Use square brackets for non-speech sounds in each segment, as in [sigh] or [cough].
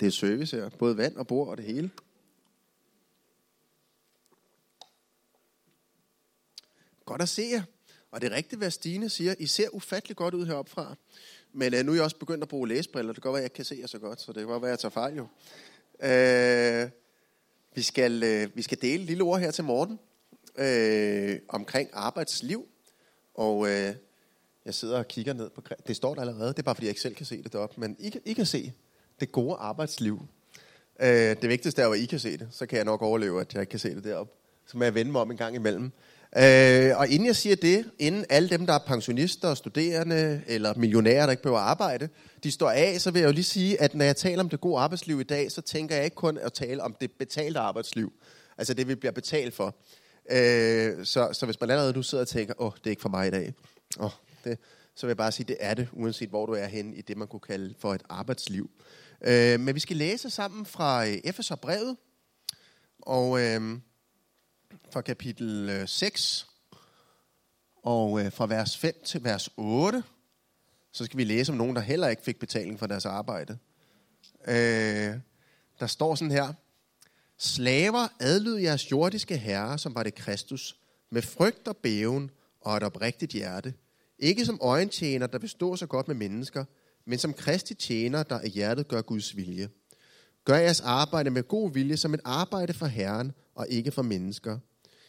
Det er service her. Både vand og bord og det hele. Godt at se jer. Og det er rigtigt, hvad Stine siger. I ser ufattelig godt ud heroppe fra. Men uh, nu er jeg også begyndt at bruge læsebriller. Det kan godt være, at jeg kan se jer så godt, så det kan godt være, at jeg tager fejl jo. Uh, vi, skal, uh, vi skal dele et lille ord her til morgen uh, omkring arbejdsliv. Og uh, jeg sidder og kigger ned på... Det står der allerede. Det er bare, fordi jeg ikke selv kan se det deroppe. Men I, I kan se det gode arbejdsliv. Øh, det vigtigste er jo, at I kan se det. Så kan jeg nok overleve, at jeg ikke kan se det deroppe. Så må jeg vende mig om en gang imellem. Øh, og inden jeg siger det, inden alle dem, der er pensionister, studerende eller millionærer, der ikke behøver at arbejde, de står af, så vil jeg jo lige sige, at når jeg taler om det gode arbejdsliv i dag, så tænker jeg ikke kun at tale om det betalte arbejdsliv. Altså det, vi bliver betalt for. Øh, så, så hvis man allerede nu sidder og tænker, åh, oh, det er ikke for mig i dag, oh, det, så vil jeg bare sige, det er det, uanset hvor du er henne i det, man kunne kalde for et arbejdsliv. Øh, men vi skal læse sammen fra øh, Efeserbrevet, og... Øh, fra kapitel øh, 6 og øh, fra vers 5 til vers 8, så skal vi læse om nogen, der heller ikke fik betaling for deres arbejde. Øh, der står sådan her, Slaver, adlyd jeres jordiske herre, som var det Kristus, med frygt og bæven og et oprigtigt hjerte. Ikke som øjentjener, der består så godt med mennesker, men som kristi tjener, der i hjertet gør Guds vilje. Gør jeres arbejde med god vilje som et arbejde for Herren og ikke for mennesker.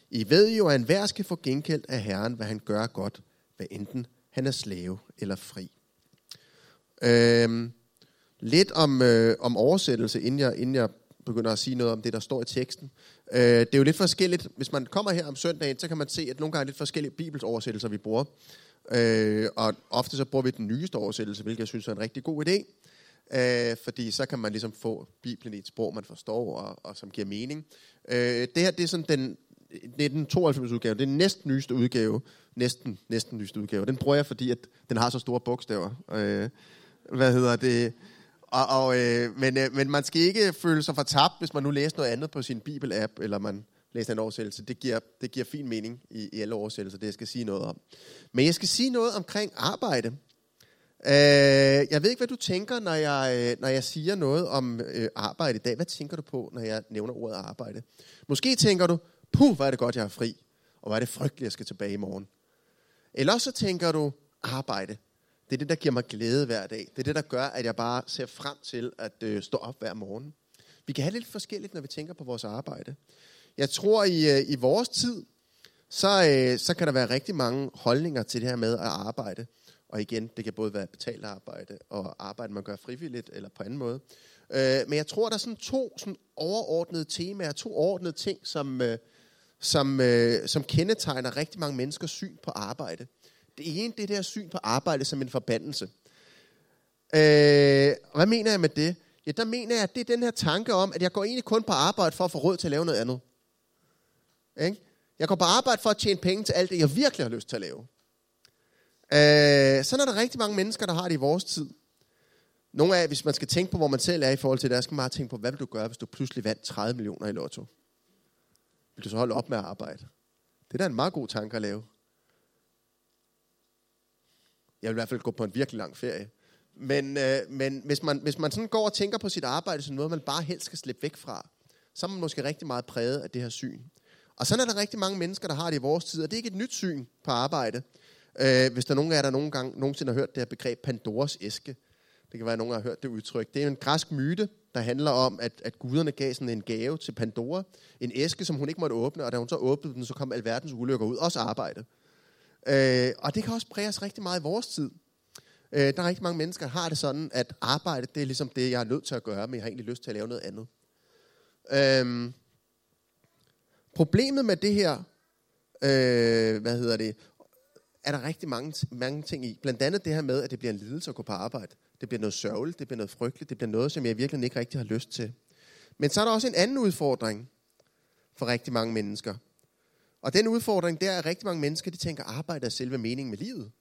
I ved jo, at enhver skal få gengældt af Herren, hvad han gør godt, hvad enten han er slave eller fri. Øhm, lidt om, øh, om oversættelse, inden jeg, inden jeg begynder at sige noget om det, der står i teksten. Øh, det er jo lidt forskelligt. Hvis man kommer her om søndagen, så kan man se, at nogle gange er lidt forskellige bibelsoversættelser, vi bruger. Øh, og ofte så bruger vi den nyeste oversættelse, hvilket jeg synes er en rigtig god idé. Øh, fordi så kan man ligesom få Bibelen i et sprog, man forstår, og, og som giver mening. Øh, det her, det er sådan den, 1992-udgave, det er den næsten nyeste udgave, næsten, næsten nyeste udgave. Den bruger jeg, fordi at den har så store bogstaver. Øh, hvad hedder det? Og, og, øh, men, øh, men man skal ikke føle sig for tabt, hvis man nu læser noget andet på sin Bibel-app, eller man læser en oversættelse. Det giver, det giver fin mening i, i alle oversættelser, det jeg skal sige noget om. Men jeg skal sige noget omkring arbejde. Øh, jeg ved ikke, hvad du tænker, når jeg, øh, når jeg siger noget om øh, arbejde i dag. Hvad tænker du på, når jeg nævner ordet arbejde? Måske tænker du, puh, hvor er det godt, jeg er fri, og hvor er det frygteligt, jeg skal tilbage i morgen. Eller så tænker du, arbejde. Det er det, der giver mig glæde hver dag. Det er det, der gør, at jeg bare ser frem til at øh, stå op hver morgen. Vi kan have lidt forskelligt, når vi tænker på vores arbejde. Jeg tror, i, øh, i vores tid, så, øh, så kan der være rigtig mange holdninger til det her med at arbejde. Og igen, det kan både være betalt arbejde og arbejde, man gør frivilligt eller på anden måde. Øh, men jeg tror, der er sådan to sådan overordnede temaer, to overordnede ting, som, øh, som, øh, som kendetegner rigtig mange menneskers syn på arbejde. Det ene, det er det her syn på arbejde som en forbandelse. Øh, hvad mener jeg med det? Ja, der mener jeg, at det er den her tanke om, at jeg går egentlig kun på arbejde for at få råd til at lave noget andet. Ikke? Jeg går på arbejde for at tjene penge til alt det, jeg virkelig har lyst til at lave. Øh, sådan er der rigtig mange mennesker, der har det i vores tid. Nogle af, hvis man skal tænke på, hvor man selv er i forhold til det, der skal man bare tænke på, hvad vil du gøre, hvis du pludselig vandt 30 millioner i lotto? Vil du så holde op med at arbejde? Det er da en meget god tanke at lave. Jeg vil i hvert fald gå på en virkelig lang ferie. Men, øh, men hvis, man, hvis man sådan går og tænker på sit arbejde som noget, man bare helst skal slippe væk fra, så er man måske rigtig meget præget af det her syn. Og sådan er der rigtig mange mennesker, der har det i vores tid, og det er ikke et nyt syn på arbejde. Øh, hvis der er nogen af jer, der nogen gang, nogensinde har hørt det her begreb Pandoras æske, det kan være, at nogen har hørt det udtryk. Det er en græsk myte, der handler om, at, at guderne gav sådan en gave til Pandora. En æske, som hun ikke måtte åbne, og da hun så åbnede den, så kom alverdens ulykker ud. Også arbejde. Øh, og det kan også præge os rigtig meget i vores tid. Øh, der er rigtig mange mennesker, der har det sådan, at arbejde, det er ligesom det, jeg er nødt til at gøre, men jeg har egentlig lyst til at lave noget andet. Øh, problemet med det her, øh, hvad hedder det, er der rigtig mange, mange ting i. Blandt andet det her med, at det bliver en lidelse at gå på arbejde. Det bliver noget sørgeligt, det bliver noget frygteligt, det bliver noget, som jeg virkelig ikke rigtig har lyst til. Men så er der også en anden udfordring for rigtig mange mennesker. Og den udfordring, der er, at rigtig mange mennesker, de tænker, arbejde er selve meningen med livet.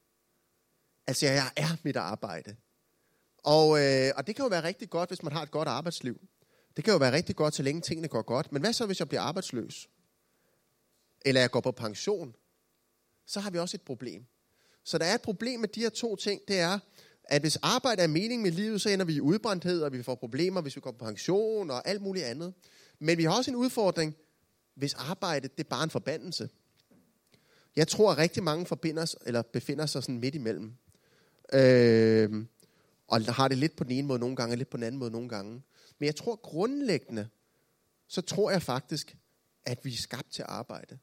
Altså, jeg er mit arbejde. Og, øh, og det kan jo være rigtig godt, hvis man har et godt arbejdsliv. Det kan jo være rigtig godt, så længe tingene går godt. Men hvad så, hvis jeg bliver arbejdsløs? Eller jeg går på pension? Så har vi også et problem Så der er et problem med de her to ting, det er, at hvis arbejde er mening med livet, så ender vi i udbrændthed, og vi får problemer, hvis vi går på pension og alt muligt andet. Men vi har også en udfordring, hvis arbejde det er bare en forbandelse. Jeg tror, at rigtig mange forbinder, eller befinder sig sådan midt imellem. Øh, og har det lidt på den ene måde nogle gange, og lidt på den anden måde nogle gange. Men jeg tror grundlæggende, så tror jeg faktisk, at vi er skabt til at arbejde.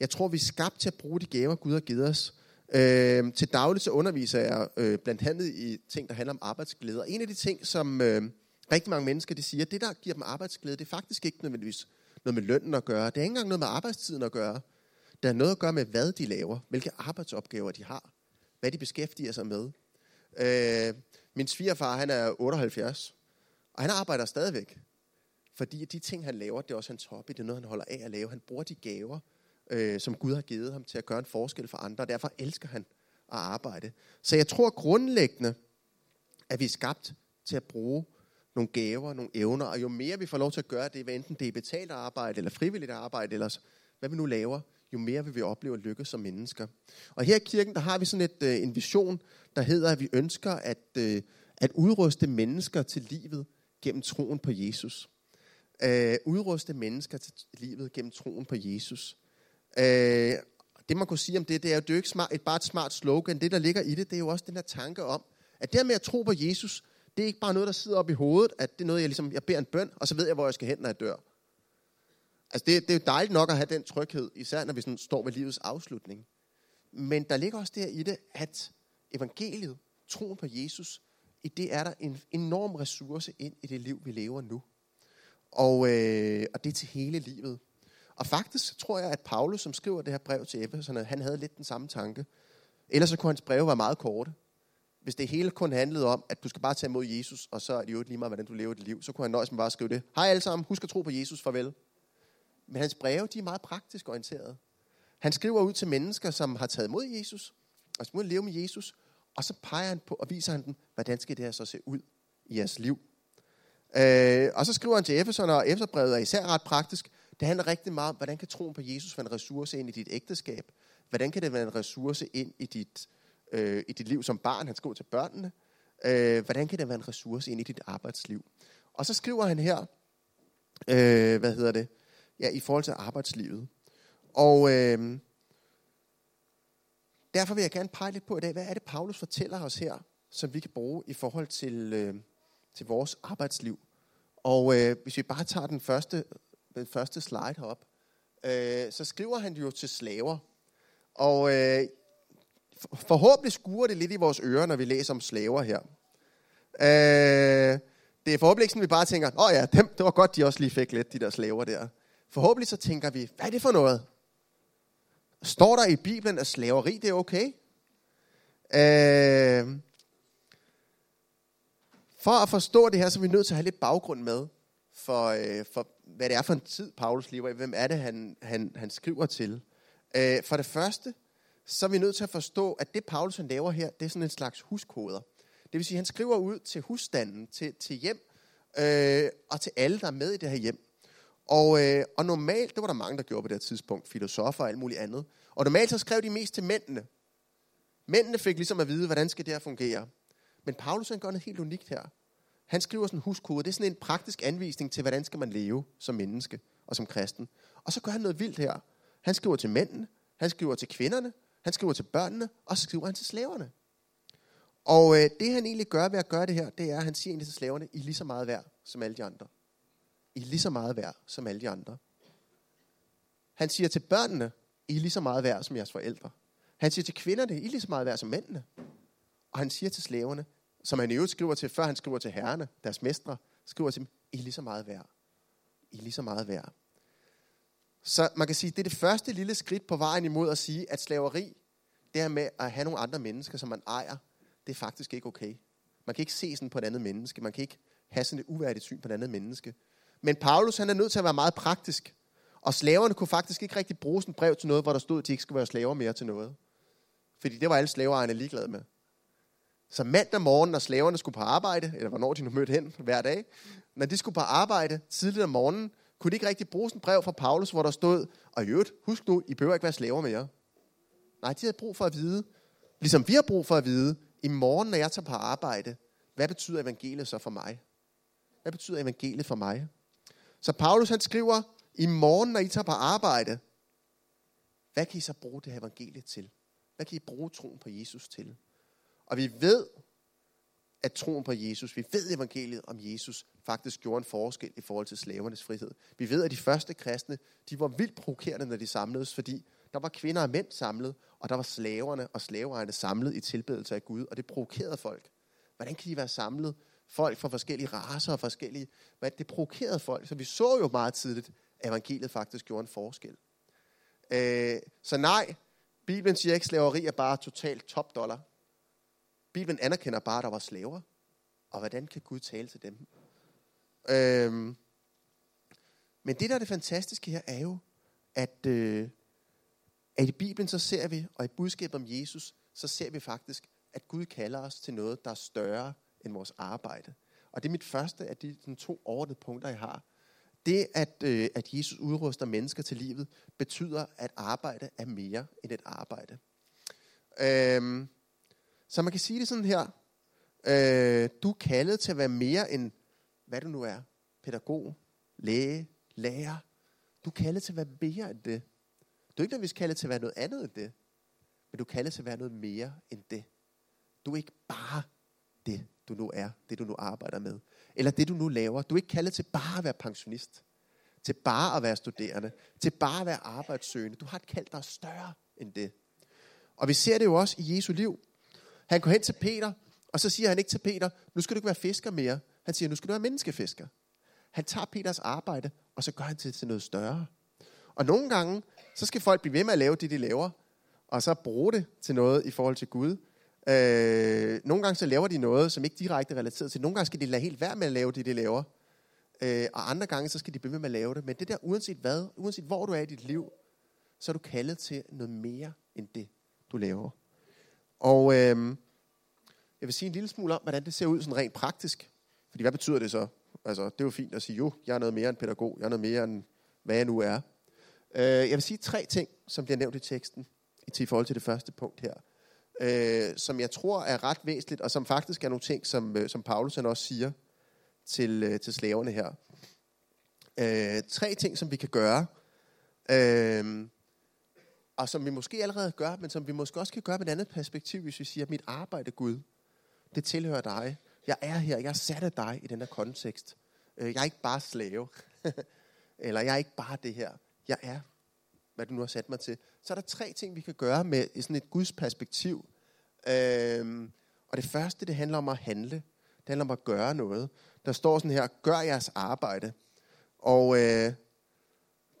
Jeg tror, vi er skabt til at bruge de gaver, Gud har givet os. Øh, til dagligt så underviser jeg øh, blandt andet i ting, der handler om arbejdsglæde. Og en af de ting, som øh, rigtig mange mennesker de siger, det der giver dem arbejdsglæde, det er faktisk ikke nødvendigvis noget med lønnen at gøre. Det er ikke engang noget med arbejdstiden at gøre. Det har noget at gøre med, hvad de laver, hvilke arbejdsopgaver de har, hvad de beskæftiger sig med. Øh, min svigerfar, han er 78, og han arbejder stadigvæk. Fordi de ting, han laver, det er også hans hobby, det er noget, han holder af at lave. Han bruger de gaver, øh, som Gud har givet ham til at gøre en forskel for andre, og derfor elsker han at arbejde. Så jeg tror grundlæggende, at vi er skabt til at bruge nogle gaver, nogle evner, og jo mere vi får lov til at gøre det, hvad enten det er betalt arbejde, eller frivilligt arbejde, eller hvad vi nu laver, jo mere vil vi opleve at lykkes som mennesker. Og her i kirken, der har vi sådan et, øh, en vision, der hedder, at vi ønsker at, øh, at udruste mennesker til livet gennem troen på Jesus. Øh, udruste mennesker til livet gennem troen på Jesus. Øh, det man kunne sige om det, det er jo, det er jo ikke smart, et, bare et smart slogan. Det, der ligger i det, det er jo også den her tanke om, at det med at tro på Jesus, det er ikke bare noget, der sidder op i hovedet, at det er noget, jeg ligesom, jeg beder en bøn, og så ved jeg, hvor jeg skal hen, når jeg dør. Altså, det, det er jo dejligt nok at have den tryghed, især når vi sådan står ved livets afslutning. Men der ligger også der i det, at evangeliet, troen på Jesus, i det er der en enorm ressource ind i det liv, vi lever nu. Og, øh, og det er til hele livet. Og faktisk tror jeg, at Paulus, som skriver det her brev til Efeserne, han havde lidt den samme tanke. Ellers så kunne hans breve være meget korte. Hvis det hele kun handlede om, at du skal bare tage imod Jesus, og så er det jo lige meget, hvordan du lever dit liv, så kunne han nøjes med bare at skrive det. Hej alle sammen, husk at tro på Jesus, farvel. Men hans breve, de er meget praktisk orienteret. Han skriver ud til mennesker, som har taget imod Jesus, og som må leve med Jesus, og så peger han på og viser han dem, hvordan skal det her så se ud i jeres liv. Øh, og så skriver han til Efeserne, og Efeserbrevet er især ret praktisk. Det handler rigtig meget om, hvordan kan troen på Jesus være en ressource ind i dit ægteskab? Hvordan kan det være en ressource ind i dit, øh, i dit liv som barn? Han skriver til børnene. Øh, hvordan kan det være en ressource ind i dit arbejdsliv? Og så skriver han her, øh, hvad hedder det, ja, i forhold til arbejdslivet. Og øh, derfor vil jeg gerne pege lidt på i dag, hvad er det, Paulus fortæller os her, som vi kan bruge i forhold til, øh, til vores arbejdsliv. Og øh, hvis vi bare tager den første, den første slide herop, øh, så skriver han jo til slaver. Og øh, forhåbentlig skuer det lidt i vores ører, når vi læser om slaver her. Øh, det er forhåbentlig ikke sådan, at vi bare tænker, åh ja, dem, det var godt, de også lige fik lidt, de der slaver der. Forhåbentlig så tænker vi, hvad er det for noget? Står der i Bibelen, at slaveri det er okay? Øh, for at forstå det her, så er vi nødt til at have lidt baggrund med, for, øh, for hvad det er for en tid, Paulus lever i. Hvem er det, han, han, han skriver til? Øh, for det første, så er vi nødt til at forstå, at det, Paulus han laver her, det er sådan en slags huskoder. Det vil sige, at han skriver ud til husstanden, til, til hjem, øh, og til alle, der er med i det her hjem. Og, øh, og normalt, det var der mange, der gjorde på det tidspunkt, filosofer og alt muligt andet. Og normalt så skrev de mest til mændene. Mændene fik ligesom at vide, hvordan skal det her fungere. Men Paulus han gør noget helt unikt her. Han skriver sådan en huskode. Det er sådan en praktisk anvisning til, hvordan skal man leve som menneske og som kristen. Og så gør han noget vildt her. Han skriver til mændene, han skriver til kvinderne, han skriver til børnene, og så skriver han til slaverne. Og øh, det han egentlig gør ved at gøre det her, det er, at han siger egentlig til slaverne, I er lige så meget værd som alle de andre. I er lige så meget værd som alle de andre. Han siger til børnene, I er lige så meget værd som jeres forældre. Han siger til kvinderne, I er lige så meget værd som mændene. Og han siger til slaverne, som han i øvrigt skriver til, før han skriver til herrerne, deres mestre, skriver til dem, I er lige så meget værd. I er lige så meget værd. Så man kan sige, det er det første lille skridt på vejen imod at sige, at slaveri, det her med at have nogle andre mennesker, som man ejer, det er faktisk ikke okay. Man kan ikke se sådan på et andet menneske. Man kan ikke have sådan et uværdigt syn på et andet menneske. Men Paulus han er nødt til at være meget praktisk. Og slaverne kunne faktisk ikke rigtig bruge sådan et brev til noget, hvor der stod, at de ikke skulle være slaver mere til noget. Fordi det var alle slaveejerne ligeglade med. Så mandag morgen, når slaverne skulle på arbejde, eller hvornår de nu mødte hen hver dag, når de skulle på arbejde tidligt om morgenen, kunne de ikke rigtig bruge sådan et brev fra Paulus, hvor der stod, og i øvrigt, husk nu, I behøver ikke være slaver mere. Nej, de havde brug for at vide, Ligesom vi har brug for at vide, i morgen, når jeg tager på arbejde, hvad betyder evangeliet så for mig? Hvad betyder evangeliet for mig? Så Paulus han skriver, i morgen, når I tager på arbejde, hvad kan I så bruge det her evangeliet til? Hvad kan I bruge troen på Jesus til? Og vi ved, at troen på Jesus, vi ved evangeliet om Jesus, faktisk gjorde en forskel i forhold til slavernes frihed. Vi ved, at de første kristne, de var vildt provokerende, når de samledes, fordi der var kvinder og mænd samlet, og der var slaverne og slaveejerne samlet i tilbedelse af Gud, og det provokerede folk. Hvordan kan de være samlet? Folk fra forskellige raser og forskellige... Hvad, det provokerede folk, så vi så jo meget tidligt, at evangeliet faktisk gjorde en forskel. Øh, så nej, Bibelen siger ikke, at slaveri er bare totalt top dollar. Bibelen anerkender bare, at der var slaver. Og hvordan kan Gud tale til dem? Øhm, men det, der er det fantastiske her, er jo, at, øh, at i Bibelen så ser vi, og i budskabet om Jesus, så ser vi faktisk, at Gud kalder os til noget, der er større end vores arbejde. Og det er mit første af de, sådan to overordnede punkter, jeg har. Det, at, øh, at Jesus udruster mennesker til livet, betyder, at arbejde er mere end et arbejde. Øhm, så man kan sige det sådan her. Øh, du er kaldet til at være mere end, hvad du nu er. Pædagog, læge, lærer. Du er kaldet til at være mere end det. Du er ikke nødvendigvis kaldet til at være noget andet end det. Men du er kaldet til at være noget mere end det. Du er ikke bare det, du nu er, det du nu arbejder med. Eller det du nu laver. Du er ikke kaldet til bare at være pensionist. Til bare at være studerende. Til bare at være arbejdssøgende. Du har et kald, der er større end det. Og vi ser det jo også i Jesu liv. Han går hen til Peter, og så siger han ikke til Peter, nu skal du ikke være fisker mere. Han siger, nu skal du være menneskefisker. Han tager Peters arbejde, og så gør han det til noget større. Og nogle gange, så skal folk blive ved med at lave det, de laver, og så bruge det til noget i forhold til Gud. Øh, nogle gange så laver de noget, som ikke direkte er relateret til. Nogle gange skal de lade helt være med at lave det, de laver. Øh, og andre gange, så skal de blive ved med at lave det. Men det der, uanset hvad, uanset hvor du er i dit liv, så er du kaldet til noget mere end det, du laver. Og øh, jeg vil sige en lille smule om, hvordan det ser ud sådan rent praktisk. Fordi hvad betyder det så? Altså, det er jo fint at sige, jo, jeg er noget mere end pædagog, jeg er noget mere end, hvad jeg nu er. Øh, jeg vil sige tre ting, som bliver nævnt i teksten, i forhold til det første punkt her, øh, som jeg tror er ret væsentligt, og som faktisk er nogle ting, som, øh, som Paulus han også siger til, øh, til slaverne her. Øh, tre ting, som vi kan gøre, øh, og som vi måske allerede gør, men som vi måske også kan gøre med et andet perspektiv, hvis vi siger, at mit arbejde, Gud, det tilhører dig. Jeg er her, jeg er sat af dig i den her kontekst. Øh, jeg er ikke bare slave, [laughs] eller jeg er ikke bare det her. Jeg er, hvad du nu har sat mig til. Så er der tre ting, vi kan gøre med sådan et Guds perspektiv. Øhm, og det første, det handler om at handle. Det handler om at gøre noget. Der står sådan her, gør jeres arbejde. Og øh,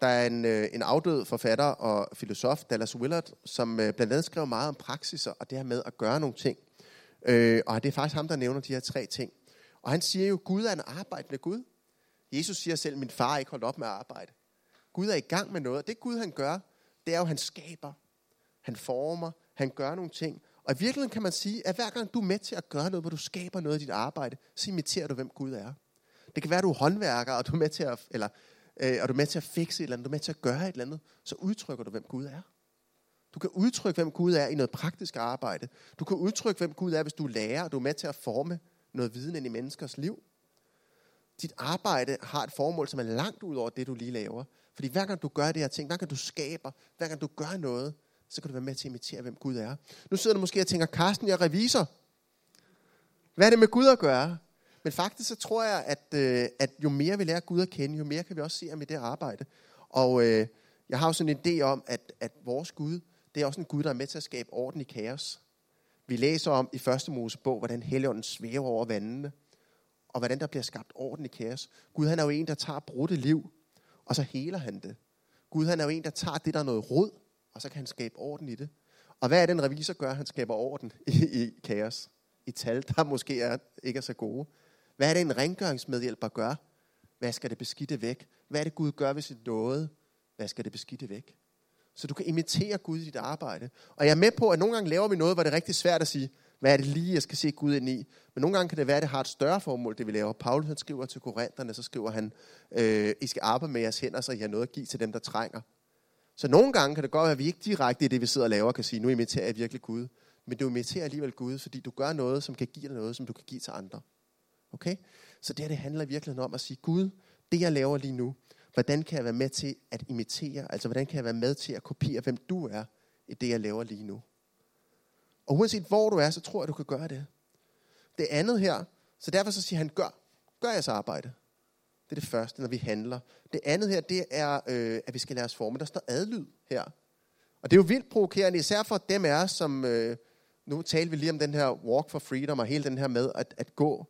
der er en, øh, en afdød forfatter og filosof, Dallas Willard, som øh, blandt andet skrev meget om praksiser og det her med at gøre nogle ting. Øh, og det er faktisk ham, der nævner de her tre ting. Og han siger jo, Gud er en arbejdende Gud. Jesus siger selv, min far er ikke holdt op med at arbejde. Gud er i gang med noget. Det Gud han gør, det er jo, han skaber. Han former. Han gør nogle ting. Og i virkeligheden kan man sige, at hver gang du er med til at gøre noget, hvor du skaber noget i dit arbejde, så imiterer du, hvem Gud er. Det kan være, at du er håndværker, og du er med til at, eller øh, og du er med til at fikse et eller andet, du er med til at gøre et eller andet, så udtrykker du, hvem Gud er. Du kan udtrykke, hvem Gud er i noget praktisk arbejde. Du kan udtrykke, hvem Gud er, hvis du lærer, og du er med til at forme noget viden ind i menneskers liv. Dit arbejde har et formål, som er langt ud over det, du lige laver. Fordi hver gang du gør det her ting, hver gang du skaber, hver gang du gør noget, så kan du være med til at imitere, hvem Gud er. Nu sidder du måske og tænker, Karsten, jeg er revisor. Hvad er det med Gud at gøre? Men faktisk så tror jeg, at, øh, at jo mere vi lærer Gud at kende, jo mere kan vi også se ham i det arbejde. Og øh, jeg har jo sådan en idé om, at, at vores Gud, det er også en Gud, der er med til at skabe orden i kaos. Vi læser om i første Mosebog, hvordan Helligånden svæver over vandene, og hvordan der bliver skabt orden i kaos. Gud han er jo en, der tager brudte liv, og så heler han det. Gud han er jo en, der tager det, der er noget rod, og så kan han skabe orden i det. Og hvad er den revisor gør? Han skaber orden i, i kaos. I tal, der måske er, ikke er så gode. Hvad er det, en rengøringsmedhjælper gør? Hvad skal det beskidte væk? Hvad er det, Gud gør ved sit nåde? Hvad skal det beskidte væk? Så du kan imitere Gud i dit arbejde. Og jeg er med på, at nogle gange laver vi noget, hvor det er rigtig svært at sige, hvad er det lige, jeg skal se Gud ind i? Men nogle gange kan det være, at det har et større formål, det vi laver. Paulus han skriver til korinterne, så skriver han, øh, I skal arbejde med jeres hænder, så I har noget at give til dem, der trænger. Så nogle gange kan det godt være, at vi ikke direkte i det, vi sidder og laver, kan sige, nu imiterer jeg virkelig Gud. Men du imiterer alligevel Gud, fordi du gør noget, som kan give dig noget, som du kan give til andre. Okay? Så det her, det handler virkelig om at sige, Gud, det jeg laver lige nu, hvordan kan jeg være med til at imitere, altså hvordan kan jeg være med til at kopiere, hvem du er i det, jeg laver lige nu. Og uanset hvor du er, så tror jeg, du kan gøre det. Det andet her, så derfor så siger han, gør, gør jeres arbejde. Det er det første, når vi handler. Det andet her, det er, øh, at vi skal lade os forme. Der står adlyd her. Og det er jo vildt provokerende, især for dem af os, som... Øh, nu talte vi lige om den her walk for freedom, og hele den her med at, at gå.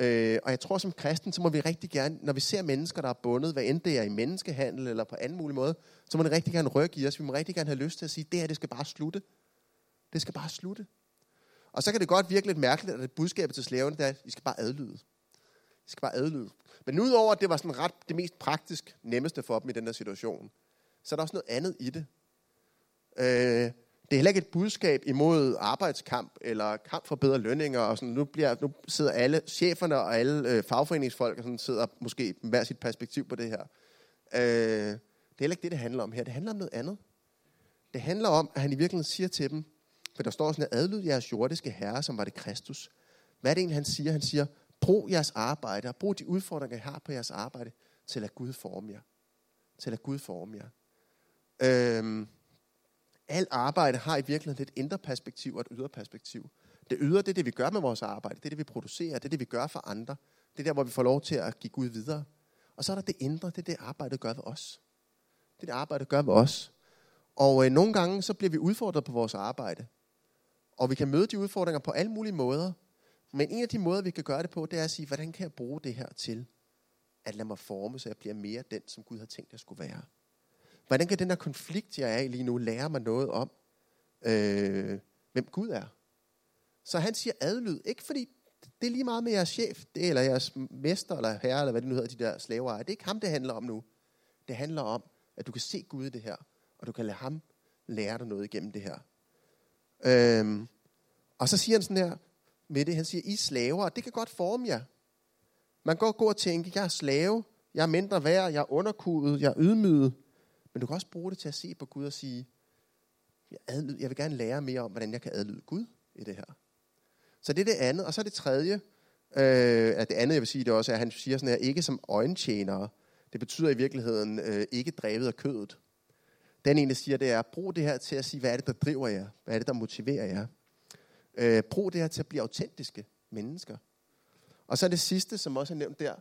Øh, og jeg tror, som kristen, så må vi rigtig gerne, når vi ser mennesker, der er bundet, hvad end det er i menneskehandel eller på anden mulig måde, så må det rigtig gerne rykke i os. Vi må rigtig gerne have lyst til at sige, det her, det skal bare slutte. Det skal bare slutte. Og så kan det godt virke lidt mærkeligt, at det budskabet til slaverne, det er, at I skal bare adlyde. I skal bare adlyde. Men udover at det var sådan ret det mest praktisk nemmeste for dem i den her situation, så er der også noget andet i det. Øh, det er heller ikke et budskab imod arbejdskamp eller kamp for bedre lønninger. Og sådan. Nu, bliver, nu sidder alle cheferne og alle øh, fagforeningsfolk og sådan, sidder måske med hver sit perspektiv på det her. Øh, det er heller ikke det, det handler om her. Det handler om noget andet. Det handler om, at han i virkeligheden siger til dem, for der står sådan, at adlyd jeres jordiske herre, som var det Kristus. Hvad er det egentlig, han siger? Han siger, brug jeres arbejde, og brug de udfordringer, I har på jeres arbejde, til at Gud forme jer. Til at Gud forme jer. Øhm, alt arbejde har i virkeligheden et indre perspektiv og et ydre perspektiv. Det ydre, det er det, vi gør med vores arbejde. Det er det, vi producerer. Det er det, vi gør for andre. Det er der, hvor vi får lov til at give Gud videre. Og så er der det indre. Det er det, arbejdet gør ved os. Det er det, arbejdet gør ved os. Og øh, nogle gange, så bliver vi udfordret på vores arbejde. Og vi kan møde de udfordringer på alle mulige måder. Men en af de måder, vi kan gøre det på, det er at sige, hvordan kan jeg bruge det her til at lade mig forme, så jeg bliver mere den, som Gud har tænkt, jeg skulle være. Hvordan kan den der konflikt, jeg er i lige nu, lære mig noget om, øh, hvem Gud er? Så han siger adlyd, ikke fordi det er lige meget med jeres chef, det, eller jeres mester, eller herre, eller hvad det nu hedder, de der slaver. Det er ikke ham, det handler om nu. Det handler om, at du kan se Gud i det her, og du kan lade ham lære dig noget igennem det her. Øhm, og så siger han sådan her med det, han siger, I slaver, det kan godt forme jer. Man går og går og tænke, jeg er slave, jeg er mindre værd, jeg er underkudet, jeg er ydmyget. Men du kan også bruge det til at se på Gud og sige, jeg, adlyd, jeg vil gerne lære mere om, hvordan jeg kan adlyde Gud i det her. Så det er det andet. Og så er det tredje, øh, at det andet, jeg vil sige, det også er, at han siger sådan her, ikke som øjentjenere. Det betyder i virkeligheden øh, ikke drevet af kødet. Den ene siger, det er, brug det her til at sige, hvad er det, der driver jer? Hvad er det, der motiverer jer? Øh, brug det her til at blive autentiske mennesker. Og så er det sidste, som også er nævnt der,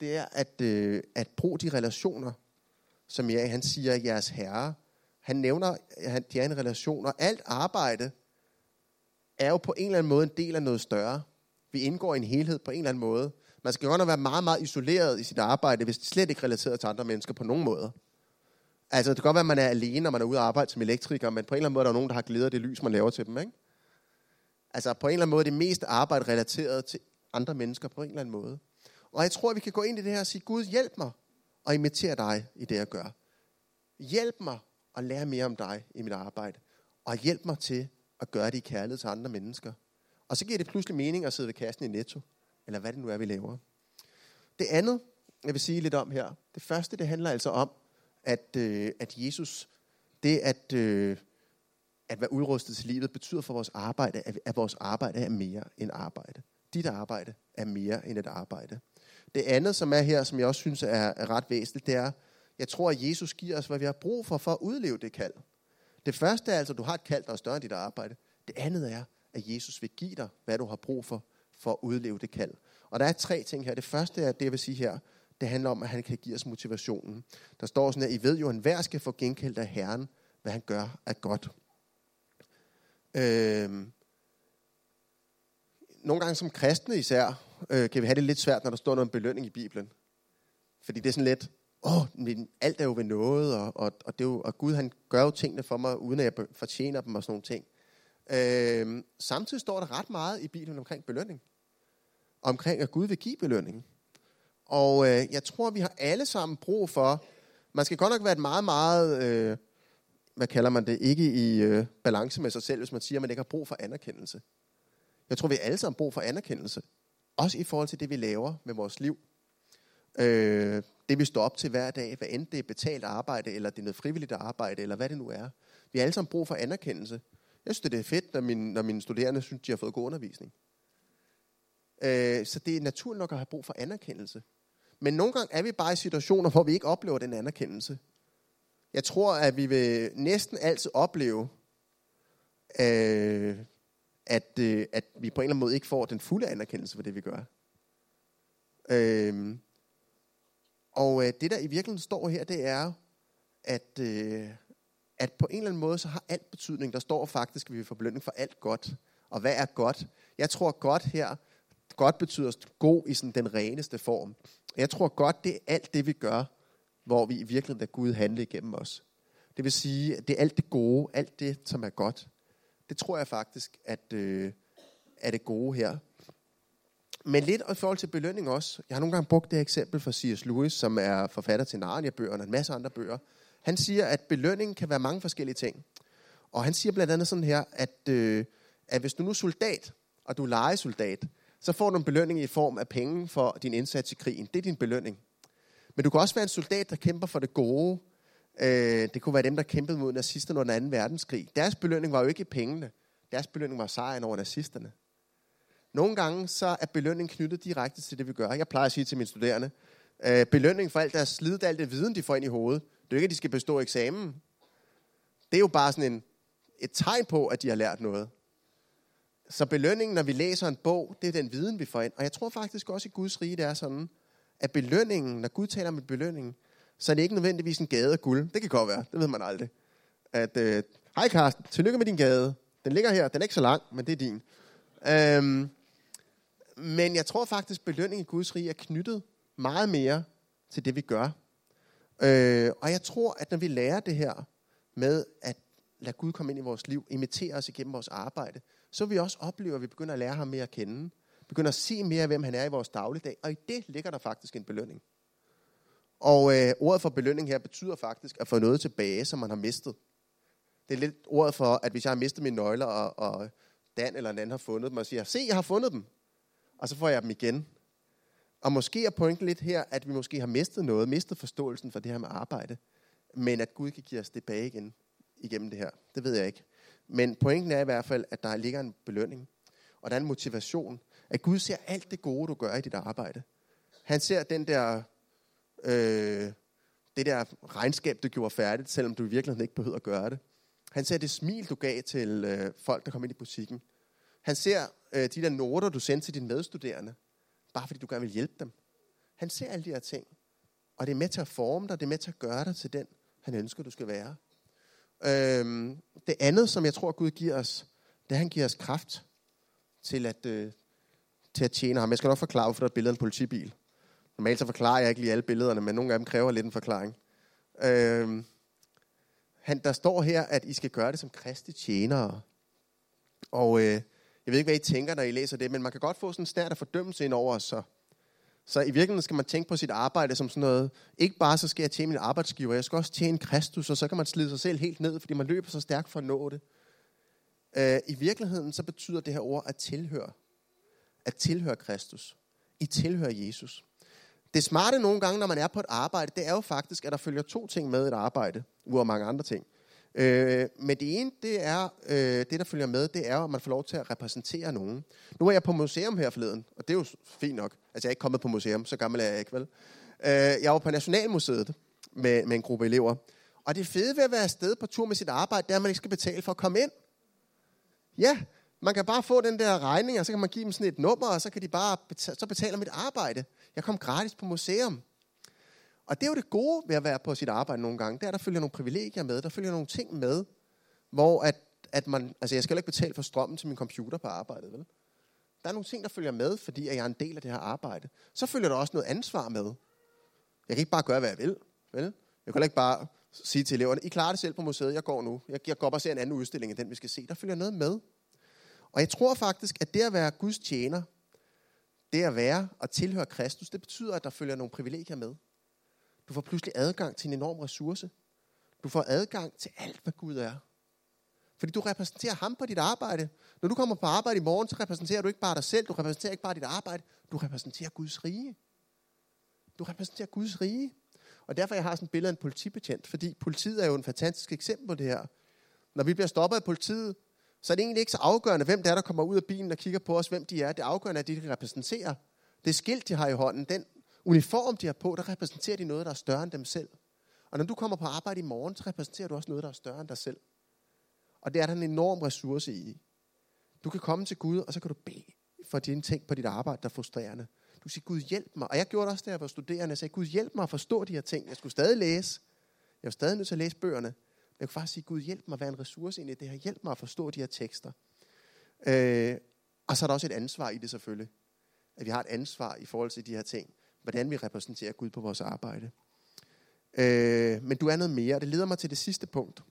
det er at, øh, at bruge de relationer, som jeg, han siger, jeres herre. Han nævner, at de er en relation, og alt arbejde er jo på en eller anden måde en del af noget større. Vi indgår i en helhed på en eller anden måde. Man skal godt nok være meget, meget isoleret i sit arbejde, hvis det slet ikke er relateret til andre mennesker på nogen måde. Altså, det kan godt være, at man er alene, når man er ude at arbejde som elektriker, men på en eller anden måde er der nogen, der har glædet det lys, man laver til dem, ikke? Altså, på en eller anden måde det mest arbejde relateret til andre mennesker på en eller anden måde. Og jeg tror, at vi kan gå ind i det her og sige, Gud, hjælp mig og imitere dig i det, jeg gør. Hjælp mig at lære mere om dig i mit arbejde. Og hjælp mig til at gøre det i kærlighed til andre mennesker. Og så giver det pludselig mening at sidde ved kassen i Netto. Eller hvad det nu er, vi laver. Det andet, jeg vil sige lidt om her. Det første, det handler altså om, at, øh, at Jesus, det at, øh, at være udrustet til livet, betyder for vores arbejde, at, at vores arbejde er mere end arbejde. Dit arbejde er mere end et arbejde. Det andet, som er her, som jeg også synes er, ret væsentligt, det er, jeg tror, at Jesus giver os, hvad vi har brug for, for at udleve det kald. Det første er altså, at du har et kald, der er større end dit arbejde. Det andet er, at Jesus vil give dig, hvad du har brug for, for at udleve det kald. Og der er tre ting her. Det første er, det jeg vil sige her, det handler om, at han kan give os motivationen. Der står sådan her, I ved jo, at enhver skal få gengældt af Herren, hvad han gør er godt. Øhm. Nogle gange som kristne især, øh, kan vi have det lidt svært, når der står noget om belønning i Bibelen. Fordi det er sådan lidt, åh, oh, men alt er jo ved noget, og, og, og, det er jo, og Gud han gør jo tingene for mig, uden at jeg fortjener dem og sådan nogle ting. Øh, Samtidig står der ret meget i Bibelen omkring belønning. Omkring, at Gud vil give belønning. Og øh, jeg tror, vi har alle sammen brug for, man skal godt nok være et meget, meget, øh, hvad kalder man det, ikke i øh, balance med sig selv, hvis man siger, at man ikke har brug for anerkendelse. Jeg tror, vi alle sammen har brug for anerkendelse. Også i forhold til det, vi laver med vores liv. Øh, det vi står op til hver dag, hvad end det er betalt arbejde, eller det er noget frivilligt arbejde, eller hvad det nu er. Vi har alle sammen brug for anerkendelse. Jeg synes, det er fedt, når mine, når mine studerende synes, de har fået god undervisning. Øh, så det er naturligt nok at have brug for anerkendelse. Men nogle gange er vi bare i situationer, hvor vi ikke oplever den anerkendelse. Jeg tror, at vi vil næsten altid opleve, øh, at, øh, at vi på en eller anden måde ikke får den fulde anerkendelse for det, vi gør. Øhm, og øh, det, der i virkeligheden står her, det er, at, øh, at på en eller anden måde, så har alt betydning. Der står faktisk, at vi får belønning for alt godt. Og hvad er godt? Jeg tror godt her, godt betyder god i sådan den reneste form. Jeg tror godt, det er alt det, vi gør, hvor vi i virkeligheden er Gud handle igennem os. Det vil sige, at det er alt det gode, alt det, som er godt. Det tror jeg faktisk, at øh, er det gode her. Men lidt i forhold til belønning også. Jeg har nogle gange brugt det eksempel fra C.S. Lewis, som er forfatter til Narnia-bøgerne og en masse andre bøger. Han siger, at belønning kan være mange forskellige ting. Og han siger blandt andet sådan her, at, øh, at hvis du nu er soldat, og du er legesoldat, så får du en belønning i form af penge for din indsats i krigen. Det er din belønning. Men du kan også være en soldat, der kæmper for det gode. Øh, det kunne være dem, der kæmpede mod nazisterne under 2. verdenskrig. Deres belønning var jo ikke pengene. Deres belønning var sejren over nazisterne. Nogle gange så er belønning knyttet direkte til det, vi gør. Jeg plejer at sige til mine studerende, øh, belønning for alt deres slid, alt det viden, de får ind i hovedet. Det er ikke, at de skal bestå eksamen. Det er jo bare sådan en, et tegn på, at de har lært noget. Så belønningen, når vi læser en bog, det er den viden, vi får ind. Og jeg tror faktisk også i Guds rige, det er sådan, at belønningen, når Gud taler om belønningen, så er det ikke nødvendigvis en gade af guld. Det kan godt være, det ved man aldrig. At, øh, hej Karsten, tillykke med din gade. Den ligger her, den er ikke så lang, men det er din. Øhm, men jeg tror faktisk, at belønning i Guds rige er knyttet meget mere til det, vi gør. Øh, og jeg tror, at når vi lærer det her med at lade Gud komme ind i vores liv, imitere os igennem vores arbejde, så vil vi også opleve, at vi begynder at lære ham mere at kende. Begynder at se mere, hvem han er i vores dagligdag. Og i det ligger der faktisk en belønning. Og øh, ordet for belønning her betyder faktisk at få noget tilbage, som man har mistet. Det er lidt ordet for, at hvis jeg har mistet mine nøgler, og, og Dan eller en anden har fundet dem, og siger, se, jeg har fundet dem og så får jeg dem igen. Og måske er pointen lidt her, at vi måske har mistet noget, mistet forståelsen for det her med arbejde, men at Gud kan give os tilbage igen igennem det her. Det ved jeg ikke. Men pointen er i hvert fald, at der ligger en belønning, og der er en motivation. At Gud ser alt det gode, du gør i dit arbejde. Han ser den der, øh, det der regnskab, du gjorde færdigt, selvom du i virkeligheden ikke behøvede at gøre det. Han ser det smil, du gav til øh, folk, der kom ind i butikken. Han ser øh, de der noter, du sendte til dine medstuderende, bare fordi du gerne vil hjælpe dem. Han ser alle de her ting. Og det er med til at forme dig, det er med til at gøre dig til den, han ønsker, du skal være. Øhm, det andet, som jeg tror, Gud giver os, det er, at han giver os kraft til at, øh, til at tjene ham. Jeg skal nok forklare, hvorfor der er et billede af en politibil. Normalt så forklarer jeg ikke lige alle billederne, men nogle af dem kræver lidt en forklaring. Øhm, han, der står her, at I skal gøre det som kristi tjenere. Og øh, jeg ved ikke, hvad I tænker, når I læser det, men man kan godt få sådan en snært af fordømmelse ind over os. Så. så i virkeligheden skal man tænke på sit arbejde som sådan noget, ikke bare så skal jeg tjene min arbejdsgiver, jeg skal også tjene Kristus, og så kan man slide sig selv helt ned, fordi man løber så stærkt for at nå det. Øh, I virkeligheden så betyder det her ord at tilhøre. At tilhøre Kristus. I tilhører Jesus. Det smarte nogle gange, når man er på et arbejde, det er jo faktisk, at der følger to ting med et arbejde, udover mange andre ting. Øh, men det ene, det er, øh, det der følger med, det er, at man får lov til at repræsentere nogen. Nu er jeg på museum her forleden, og det er jo fint nok. Altså, jeg er ikke kommet på museum, så gammel er jeg ikke, vel? Øh, jeg var på Nationalmuseet med, med en gruppe elever. Og det fede ved at være afsted på tur med sit arbejde, det er, at man ikke skal betale for at komme ind. Ja, man kan bare få den der regning, og så kan man give dem sådan et nummer, og så kan de bare betale, så betaler mit arbejde. Jeg kom gratis på museum. Og det er jo det gode ved at være på sit arbejde nogle gange, det er, at der følger nogle privilegier med, der følger nogle ting med, hvor at, at man, altså jeg skal ikke betale for strømmen til min computer på arbejdet, vel? Der er nogle ting, der følger med, fordi at jeg er en del af det her arbejde. Så følger der også noget ansvar med. Jeg kan ikke bare gøre, hvad jeg vil, vel? Jeg kan ikke bare sige til eleverne, I klarer det selv på museet, jeg går nu. Jeg, jeg går bare og ser en anden udstilling end den, vi skal se. Der følger noget med. Og jeg tror faktisk, at det at være Guds tjener, det at være og tilhøre Kristus, det betyder, at der følger nogle privilegier med. Du får pludselig adgang til en enorm ressource. Du får adgang til alt, hvad Gud er. Fordi du repræsenterer ham på dit arbejde. Når du kommer på arbejde i morgen, så repræsenterer du ikke bare dig selv, du repræsenterer ikke bare dit arbejde, du repræsenterer Guds rige. Du repræsenterer Guds rige. Og derfor jeg har sådan et billede af en politibetjent, fordi politiet er jo en fantastisk eksempel på det her. Når vi bliver stoppet af politiet, så er det egentlig ikke så afgørende, hvem det er, der kommer ud af bilen og kigger på os, hvem de er. Det afgørende er, at de, de repræsenterer. Det skilt, de har i hånden, den uniform, de har på, der repræsenterer de noget, der er større end dem selv. Og når du kommer på arbejde i morgen, så repræsenterer du også noget, der er større end dig selv. Og det er der en enorm ressource i. Du kan komme til Gud, og så kan du bede for dine ting på dit arbejde, der er frustrerende. Du siger, Gud hjælp mig. Og jeg gjorde det også, da jeg var studerende. Jeg sagde, Gud hjælp mig at forstå de her ting. Jeg skulle stadig læse. Jeg var stadig nødt til at læse bøgerne. Jeg kunne faktisk sige, Gud hjælp mig at være en ressource ind i det her. Hjælp mig at forstå de her tekster. Øh, og så er der også et ansvar i det selvfølgelig. At vi har et ansvar i forhold til de her ting. Hvordan vi repræsenterer Gud på vores arbejde. Øh, men du er noget mere. Det leder mig til det sidste punkt,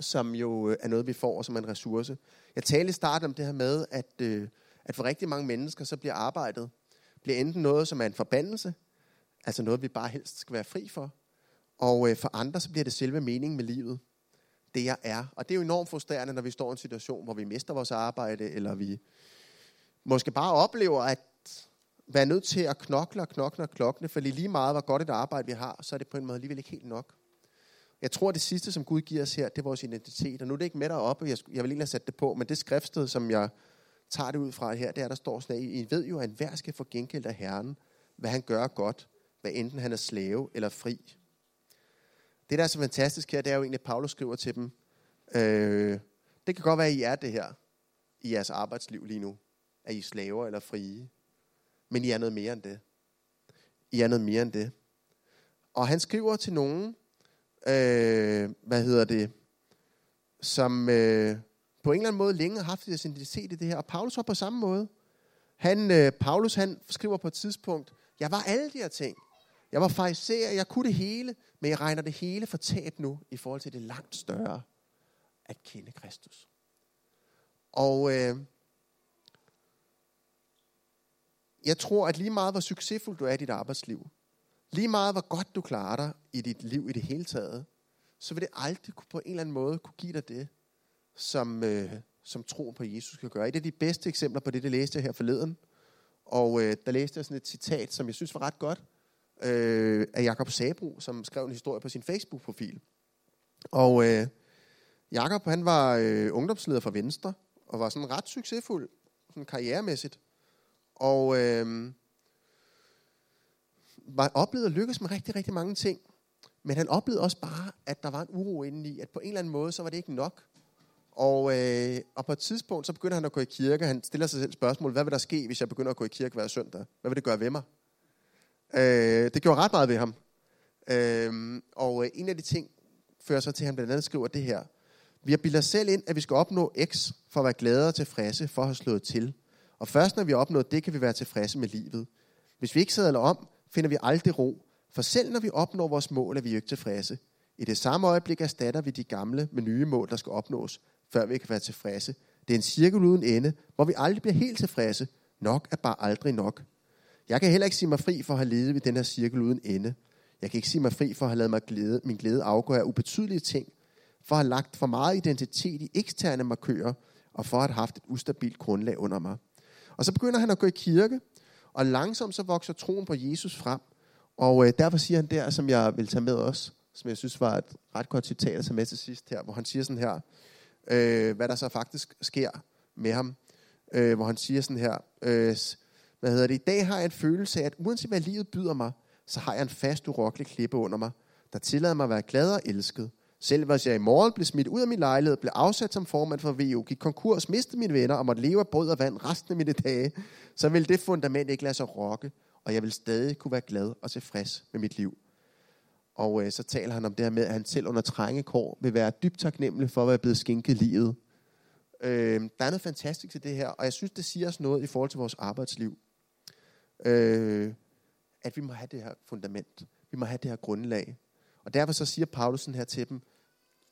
som jo øh, er noget, vi får som en ressource. Jeg talte i starten om det her med, at, øh, at for rigtig mange mennesker, så bliver arbejdet bliver enten noget, som er en forbandelse, altså noget, vi bare helst skal være fri for, og øh, for andre, så bliver det selve meningen med livet. Det jeg er. Og det er jo enormt frustrerende, når vi står i en situation, hvor vi mister vores arbejde, eller vi måske bare oplever, at være nødt til at knokle og knokle og knokle, for lige meget, hvor godt et arbejde vi har, så er det på en måde alligevel ikke helt nok. Jeg tror, det sidste, som Gud giver os her, det er vores identitet. Og nu er det ikke med deroppe, jeg, jeg vil egentlig have sat det på, men det skriftsted, som jeg tager det ud fra her, det er, der står sådan, at I ved jo, at enhver skal få gengældt af Herren, hvad han gør godt, hvad enten han er slave eller fri. Det, der er så fantastisk her, det er jo egentlig, at Paulus skriver til dem, øh, det kan godt være, at I er det her i jeres arbejdsliv lige nu, at I er slaver eller frie, men I er noget mere end det. I er noget mere end det. Og han skriver til nogen, øh, hvad hedder det, som, øh, på en eller anden måde længe har haft deres identitet i det her. Og Paulus var på samme måde. Han, øh, Paulus han skriver på et tidspunkt, jeg var alle de her ting. Jeg var fariserer, jeg kunne det hele, men jeg regner det hele for tab nu i forhold til det langt større at kende Kristus. Og øh, jeg tror, at lige meget hvor succesfuld du er i dit arbejdsliv, lige meget hvor godt du klarer dig i dit liv i det hele taget, så vil det aldrig på en eller anden måde kunne give dig det, som, øh, som troen på Jesus kan gøre. Et af de bedste eksempler på det, det læste jeg her forleden. Og øh, der læste jeg sådan et citat, som jeg synes var ret godt, øh, af Jakob Sabro, som skrev en historie på sin Facebook-profil. Og øh, Jakob, han var øh, ungdomsleder for Venstre, og var sådan ret succesfuld, sådan karrieremæssigt. Og øh, var oplevet at lykkes med rigtig, rigtig mange ting. Men han oplevede også bare, at der var en uro indeni, at på en eller anden måde, så var det ikke nok. Og, øh, og på et tidspunkt, så begynder han at gå i kirke. Han stiller sig selv spørgsmål, hvad vil der ske, hvis jeg begynder at gå i kirke hver søndag? Hvad vil det gøre ved mig? Øh, det gjorde ret meget ved ham. Øh, og øh, en af de ting fører så til, at han blandt andet skriver det her. Vi har bildet os selv ind, at vi skal opnå X for at være glade og tilfredse, for at have slået til. Og først når vi har opnået det, kan vi være tilfredse med livet. Hvis vi ikke sadler om, finder vi aldrig ro. For selv når vi opnår vores mål, er vi jo ikke tilfredse. I det samme øjeblik erstatter vi de gamle med nye mål, der skal opnås før vi kan være tilfredse. Det er en cirkel uden ende, hvor vi aldrig bliver helt tilfredse. Nok er bare aldrig nok. Jeg kan heller ikke sige mig fri for at have levet ved den her cirkel uden ende. Jeg kan ikke sige mig fri for at have lavet mig glæde, min glæde afgå af ubetydelige ting, for at have lagt for meget identitet i eksterne markører, og for at have haft et ustabilt grundlag under mig. Og så begynder han at gå i kirke, og langsomt så vokser troen på Jesus frem. Og øh, derfor siger han der, som jeg vil tage med os, som jeg synes var et ret godt citat at tage med til sidst her, hvor han siger sådan her, øh, hvad der så faktisk sker med ham. Øh, hvor han siger sådan her, øh, hvad hedder det, i dag har jeg en følelse af, at uanset hvad livet byder mig, så har jeg en fast urokkelig klippe under mig, der tillader mig at være glad og elsket. Selv hvis jeg i morgen blev smidt ud af min lejlighed, blev afsat som formand for VU, gik konkurs, mistede mine venner og måtte leve af brød og vand resten af mine dage, så vil det fundament ikke lade sig rokke, og jeg vil stadig kunne være glad og tilfreds med mit liv. Og øh, så taler han om det her med, at han selv under trængekår vil være dybt taknemmelig for at være blevet skænket livet. Øh, der er noget fantastisk til det her, og jeg synes, det siger os noget i forhold til vores arbejdsliv. Øh, at vi må have det her fundament. Vi må have det her grundlag. Og derfor så siger Paulus her til dem,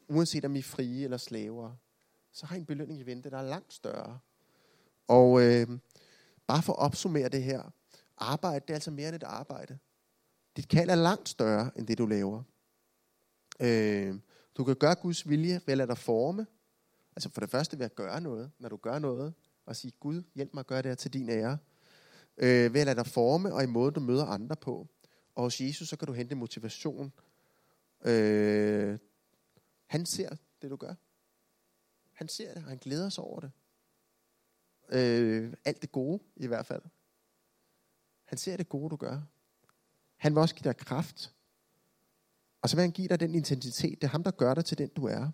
uanset om I er frie eller slaver, så har I en belønning i vente, der er langt større. Og øh, bare for at opsummere det her, arbejde, det er altså mere end et arbejde. Dit kald er langt større, end det du laver. Øh, du kan gøre Guds vilje ved at lade dig forme. Altså for det første ved at gøre noget, når du gør noget, og sige, Gud, hjælp mig at gøre det her til din ære. Øh, ved at lade dig forme, og i måden du møder andre på. Og hos Jesus, så kan du hente motivation. Øh, han ser det, du gør. Han ser det, og han glæder sig over det. Øh, alt det gode, i hvert fald. Han ser det gode, du gør. Han vil også give dig kraft. Og så vil han give dig den intensitet. Det er ham, der gør dig til den, du er.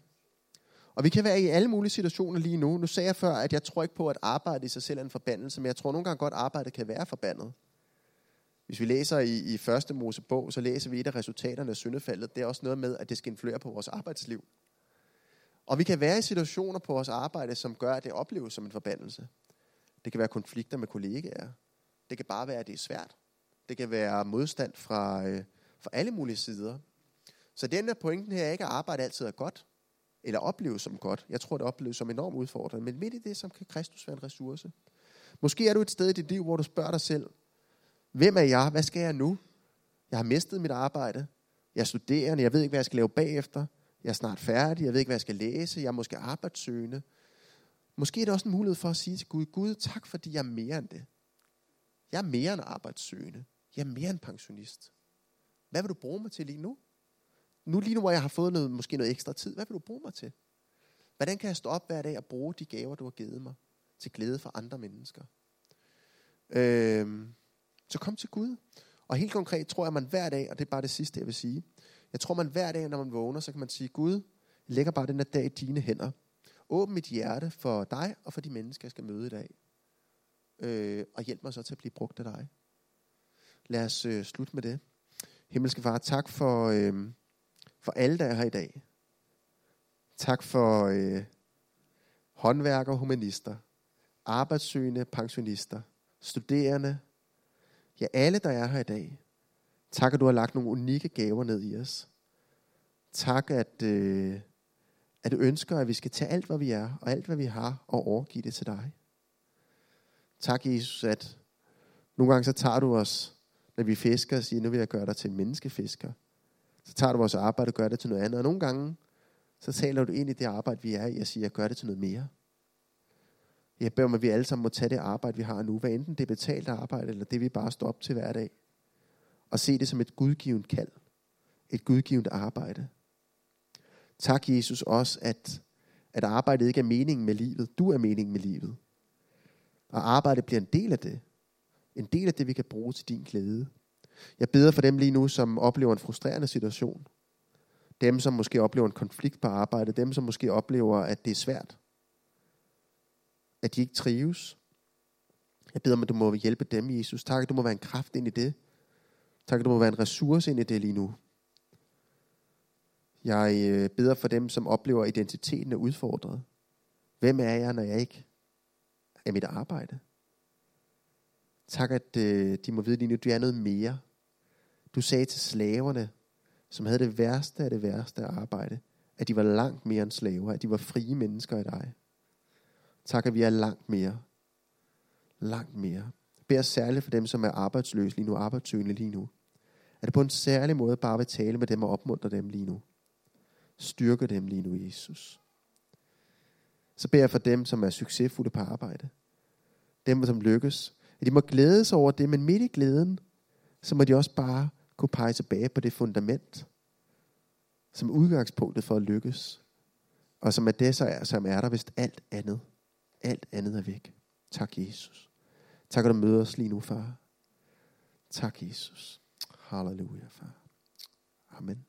Og vi kan være i alle mulige situationer lige nu. Nu sagde jeg før, at jeg tror ikke på, at arbejde i sig selv er en forbandelse, men jeg tror nogle gange godt, at arbejde kan være forbandet. Hvis vi læser i, i første Mosebog, så læser vi et af resultaterne af syndefaldet. Det er også noget med, at det skal influere på vores arbejdsliv. Og vi kan være i situationer på vores arbejde, som gør, at det opleves som en forbandelse. Det kan være konflikter med kollegaer. Det kan bare være, at det er svært. Det kan være modstand fra, øh, fra alle mulige sider. Så den der pointen her er ikke, at arbejde altid er godt, eller opleves som godt. Jeg tror, det opleves som enormt udfordrende. Men midt i det, som kan Kristus være en ressource. Måske er du et sted i dit liv, hvor du spørger dig selv, hvem er jeg? Hvad skal jeg nu? Jeg har mistet mit arbejde. Jeg er studerende. Jeg ved ikke, hvad jeg skal lave bagefter. Jeg er snart færdig. Jeg ved ikke, hvad jeg skal læse. Jeg er måske arbejdssøgende. Måske er det også en mulighed for at sige til Gud, Gud, tak fordi jeg er mere end det. Jeg er mere end arbejdssøgende. Jeg er mere end pensionist. Hvad vil du bruge mig til lige nu? Nu lige nu, hvor jeg har fået noget, måske noget ekstra tid, hvad vil du bruge mig til? Hvordan kan jeg stå op hver dag og bruge de gaver, du har givet mig, til glæde for andre mennesker? Øhm, så kom til Gud. Og helt konkret tror jeg, at man hver dag, og det er bare det sidste, jeg vil sige, jeg tror, man hver dag, når man vågner, så kan man sige, Gud, jeg lægger bare den her dag i dine hænder. Åbn mit hjerte for dig og for de mennesker, jeg skal møde i dag. Øh, og hjælp mig så til at blive brugt af dig. Lad os øh, slutte med det. Himmelske Far, tak for, øh, for alle, der er her i dag. Tak for øh, håndværkere, humanister, arbejdssøgende, pensionister, studerende, ja alle, der er her i dag. Tak, at du har lagt nogle unikke gaver ned i os. Tak, at, øh, at du ønsker, at vi skal tage alt, hvad vi er, og alt, hvad vi har, og overgive det til dig. Tak, Jesus, at nogle gange så tager du os, når vi fisker, og siger, nu vil jeg gøre dig til en menneskefisker. Så tager du vores arbejde og gør det til noget andet. Og nogle gange, så taler du ind i det arbejde, vi er i, og siger, jeg gør det til noget mere. Jeg beder om, at vi alle sammen må tage det arbejde, vi har nu, hvad enten det er betalt arbejde, eller det vi bare står op til hver dag, og se det som et gudgivet kald, et gudgivet arbejde. Tak, Jesus, også, at, at arbejdet ikke er meningen med livet. Du er meningen med livet. Og arbejdet bliver en del af det. En del af det, vi kan bruge til din glæde. Jeg beder for dem lige nu, som oplever en frustrerende situation. Dem, som måske oplever en konflikt på arbejdet. Dem, som måske oplever, at det er svært. At de ikke trives. Jeg beder om, at du må hjælpe dem, Jesus. Tak, at du må være en kraft ind i det. Tak, at du må være en ressource ind i det lige nu. Jeg øh, beder for dem, som oplever, at identiteten er udfordret. Hvem er jeg, når jeg ikke er mit arbejde? Tak, at øh, de må vide lige nu, at du er noget mere. Du sagde til slaverne, som havde det værste af det værste arbejde, at de var langt mere end slaver, at de var frie mennesker i dig. Tak, at vi er langt mere. Langt mere. Jeg beder særligt for dem, som er arbejdsløse lige nu, arbejdssøgende lige nu. At det på en særlig måde bare vil tale med dem og opmuntre dem lige nu. Styrke dem lige nu, Jesus. Så beder jeg for dem, som er succesfulde på arbejde. Dem, som lykkes. At de må glæde sig over det, men midt i glæden, så må de også bare kunne pege tilbage på det fundament, som udgangspunktet for at lykkes. Og som er det, så er, som er der, hvis alt andet, alt andet er væk. Tak, Jesus. Tak, at du møder os lige nu, far. Tak, Jesus. Halleluja, far. Amen.